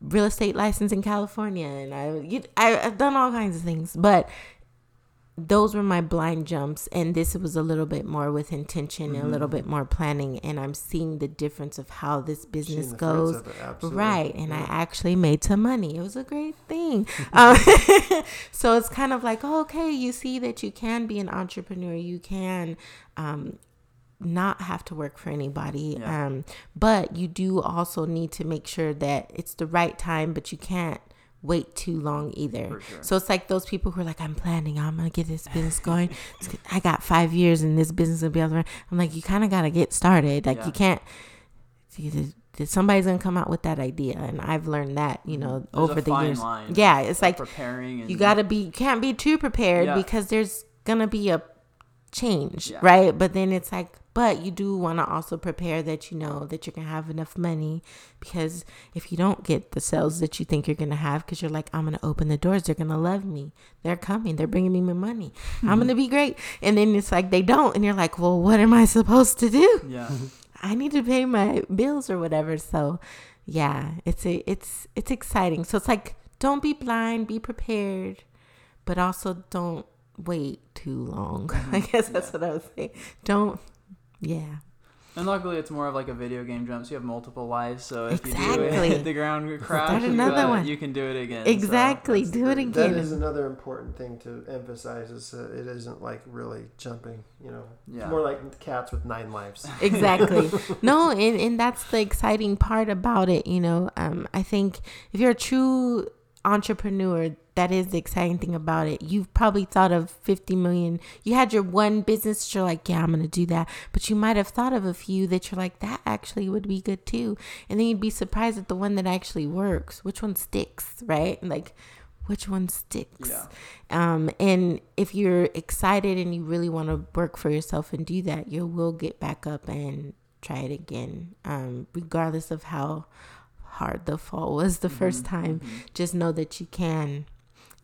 real estate license in California, and I, you, I I've done all kinds of things, but those were my blind jumps, and this was a little bit more with intention and a little bit more planning, and I'm seeing the difference of how this business Seeing the fruits goes. of it, absolutely. Right, and I actually made some money. It was a great thing. um, so it's kind of like, oh, okay, you see that you can be an entrepreneur. You can um, not have to work for anybody. Yeah. Um, but you do also need to make sure that it's the right time, but you can't wait too long either. Sure. So it's like those people who are like, I'm planning, I'm gonna get this business going. I got five years and this business will be able to. I'm like, you kind of gotta get started. Like Yeah. you can't. Somebody's gonna come out with that idea, and I've learned that you know. There's over the years. line Yeah, it's like preparing and you gotta be you can't be too prepared Yeah. because there's gonna be a change Yeah. right but then it's like but you do want to also prepare that you know that you're gonna have enough money because if you don't get the sales that you think you're gonna have because you're like i'm gonna open the doors they're gonna love me they're coming they're bringing me my money i'm gonna be great and then it's like they don't and you're like well what am i supposed to do yeah I need to pay my bills or whatever. So, yeah, it's a, it's it's exciting. So it's like don't be blind, be prepared, but also don't wait too long. I guess that's what I was saying. Don't, yeah, And luckily, it's more of like a video game jump, so you have multiple lives. So if you do Exactly. hit the ground crash, Start you, another uh, one. you can do it again. Exactly. that's the Do it great- again. That is another important thing to emphasize is that it isn't like really jumping, you know. Yeah. It's more like cats with nine lives. exactly no and, and that's the exciting part about it you know um i think if you're a true entrepreneur that is the exciting thing about it. You've probably thought of 50 million. You had your one business you're like yeah i'm gonna do that. But you might have thought of a few that you're like that actually would be good too. And then you'd be surprised at the one that actually works. Which one sticks right? Like which one sticks? Yeah. um, and if you're excited and you really want to work for yourself and do that, you will get back up and try it again, um, regardless of how hard the fall was the first time. Just know that you can,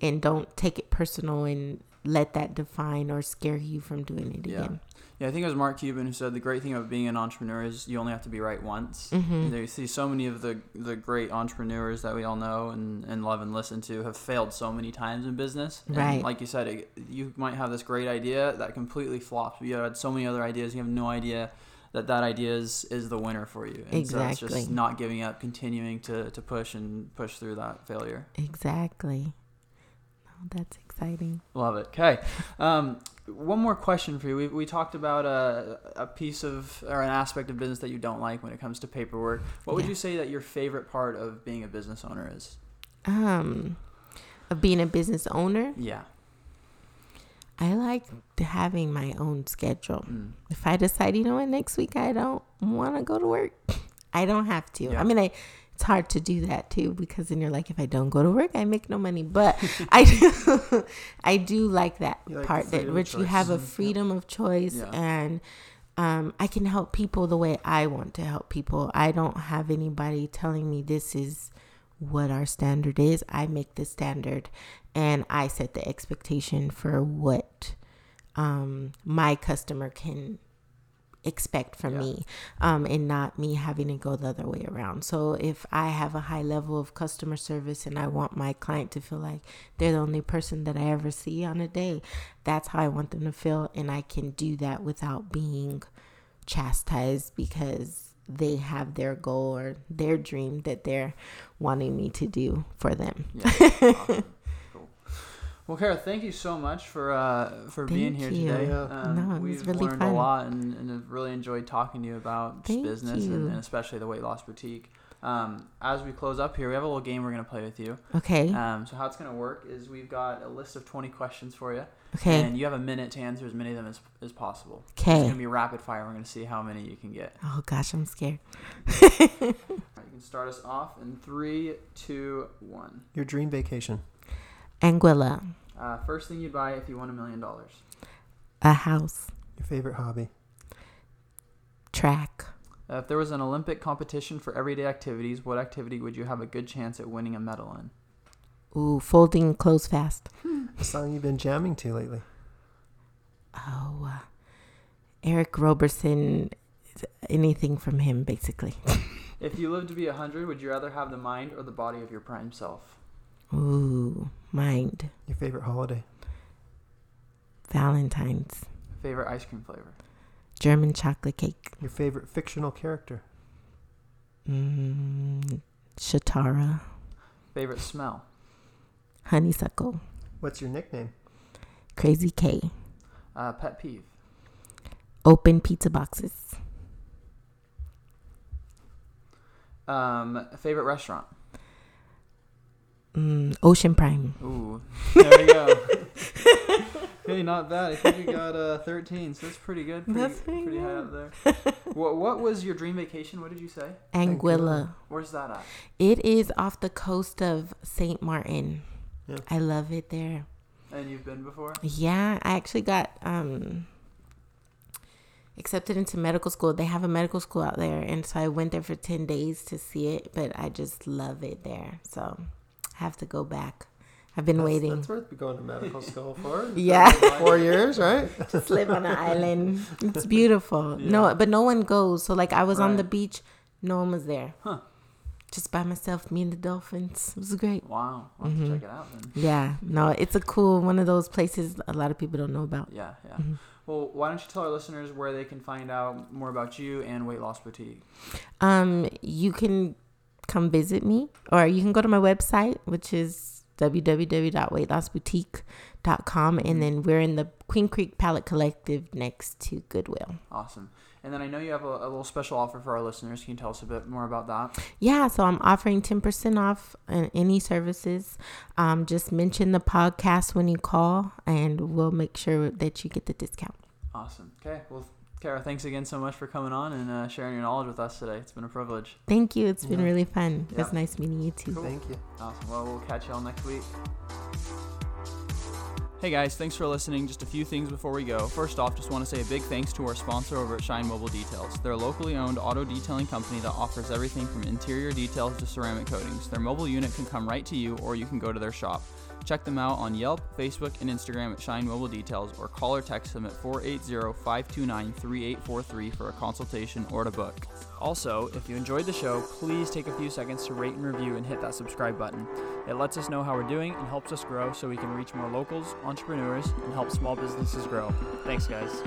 and don't take it personal and let that define or scare you from doing it Yeah. again. Yeah, I think it was Mark Cuban who said the great thing about being an entrepreneur is you only have to be right once. Mhm. You see so many of the the great entrepreneurs that we all know and, and love and listen to have failed so many times in business. And Right. like you said, it, you might have this great idea that completely flops. But you had so many other ideas. You have no idea that that idea is, is the winner for you. And so it's just not giving up, continuing to, to push and push through that failure. Exactly. That's exciting. Love it. Okay. Um, one more question for you. We, we talked about a, a piece of or an aspect of business that you don't like when it comes to paperwork. What would Yeah. you say that your favorite part of being a business owner is? Um, of being a business owner. Yeah. I like having my own schedule. Mm. If I decide, you know what, next week I don't want to go to work, I don't have to. Yeah. I mean, I, it's hard to do that too because then you're like, if I don't go to work, I make no money. But I do, I do like that You like part that which you have a Mhm. Yep. freedom of choice Yeah. and um, I can help people the way I want to help people. I don't have anybody telling me this is what our standard is. I make the standard and I set the expectation for what um, my customer can expect from Yeah. me um, and not me having to go the other way around. So if I have a high level of customer service and I want my client to feel like they're the only person that I ever see on a day, that's how I want them to feel. And I can do that without being chastised because they have their goal or their dream that they're wanting me to do for them. Yeah. awesome. Cool. Well, Kara, thank you so much for uh, for being here you. today. Yeah. Um, No, it was we've really learned fun. a lot and, and have really enjoyed talking to you about just Thank business you. and, and especially the weight loss boutique. Um, as we close up here, we have a little game we're gonna play with you. Okay. Um, so how it's gonna work is we've got a list of 20 questions for you, Okay. and you have a minute to answer as many of them as, as possible. Okay. It's gonna Okay. be rapid fire. We're gonna see how many you can get. Oh gosh, I'm scared. All right, you can start us off in three, two, one. Your dream vacation. Anguilla, Uh, first thing you'd buy if you won a million dollars. a house, Your favorite hobby. track, Uh, if there was an Olympic competition for everyday activities, what activity would you have a good chance at winning a medal in? ooh, folding clothes fast. A song you've been jamming to lately. Oh, uh, Eric Roberson, anything from him, basically. If you lived to be a 100, would you rather have the mind or the body of your prime self? Ooh, mind, Your favorite holiday. Valentine's, Favorite ice cream flavor? German chocolate cake, Your favorite fictional character. mm, Shatara, Favorite smell? honeysuckle, What's your nickname? Crazy K, Uh, pet peeve? open pizza boxes, Um, favorite restaurant? Mm, Ocean Prime. Ooh, there we go. okay, not bad. I think we got uh, 13, so that's pretty good. Pretty, That's pretty pretty high up there. what, what was your dream vacation? What did you say? Anguilla. Where's that at? It is off the coast of St. Martin. Yeah. I love it there. And you've been before? Yeah, I actually got um accepted into medical school. They have a medical school out there, and so I went there for 10 days to see it, but I just love it there. So, have to go back. I've been That's, waiting. That's worth going to medical school for. Yeah. Four years, right? just live on an island. It's beautiful. No, but no one goes. So like I was on the beach, no one was there. Huh. Just by myself, me and the dolphins. It was great. Wow. I'll Mm-hmm. check it out then. Yeah, no, it's a cool one of those places a lot of people don't know about. Yeah, yeah. Mm-hmm. Well, why don't you tell our listeners where they can find out more about you and Weight Loss Boutique? Um, you can come visit me, or you can go to my website, which is www.weightlossboutique.com, and then we're in the Queen Creek Palette Collective next to Goodwill. Awesome. And then I know you have a, a little special offer for our listeners. Can you tell us a bit more about that? Yeah, so I'm offering 10% off on any services. Um, just mention the podcast when you call, and we'll make sure that you get the discount. Awesome. Okay. Well, Kara, thanks again so much for coming on and uh, sharing your knowledge with us today. It's been a privilege. Thank you. It's been Yeah. really fun. It was nice meeting you too. Thank you. Awesome. Well, we'll catch you all next week. Hey guys, thanks for listening. Just a few things before we go. First off, just want to say a big thanks to our sponsor over at Shine Mobile Details. They're a locally owned auto detailing company that offers everything from interior details to ceramic coatings. Their mobile unit can come right to you or you can go to their shop. Check them out on Yelp, Facebook, and Instagram at Shine Mobile Details or call or text them at 480-529-3843 for a consultation or to book. Also, if you enjoyed the show, please take a few seconds to rate and review and hit that subscribe button. It lets us know how we're doing and helps us grow so we can reach more locals, entrepreneurs, and help small businesses grow. Thanks, guys.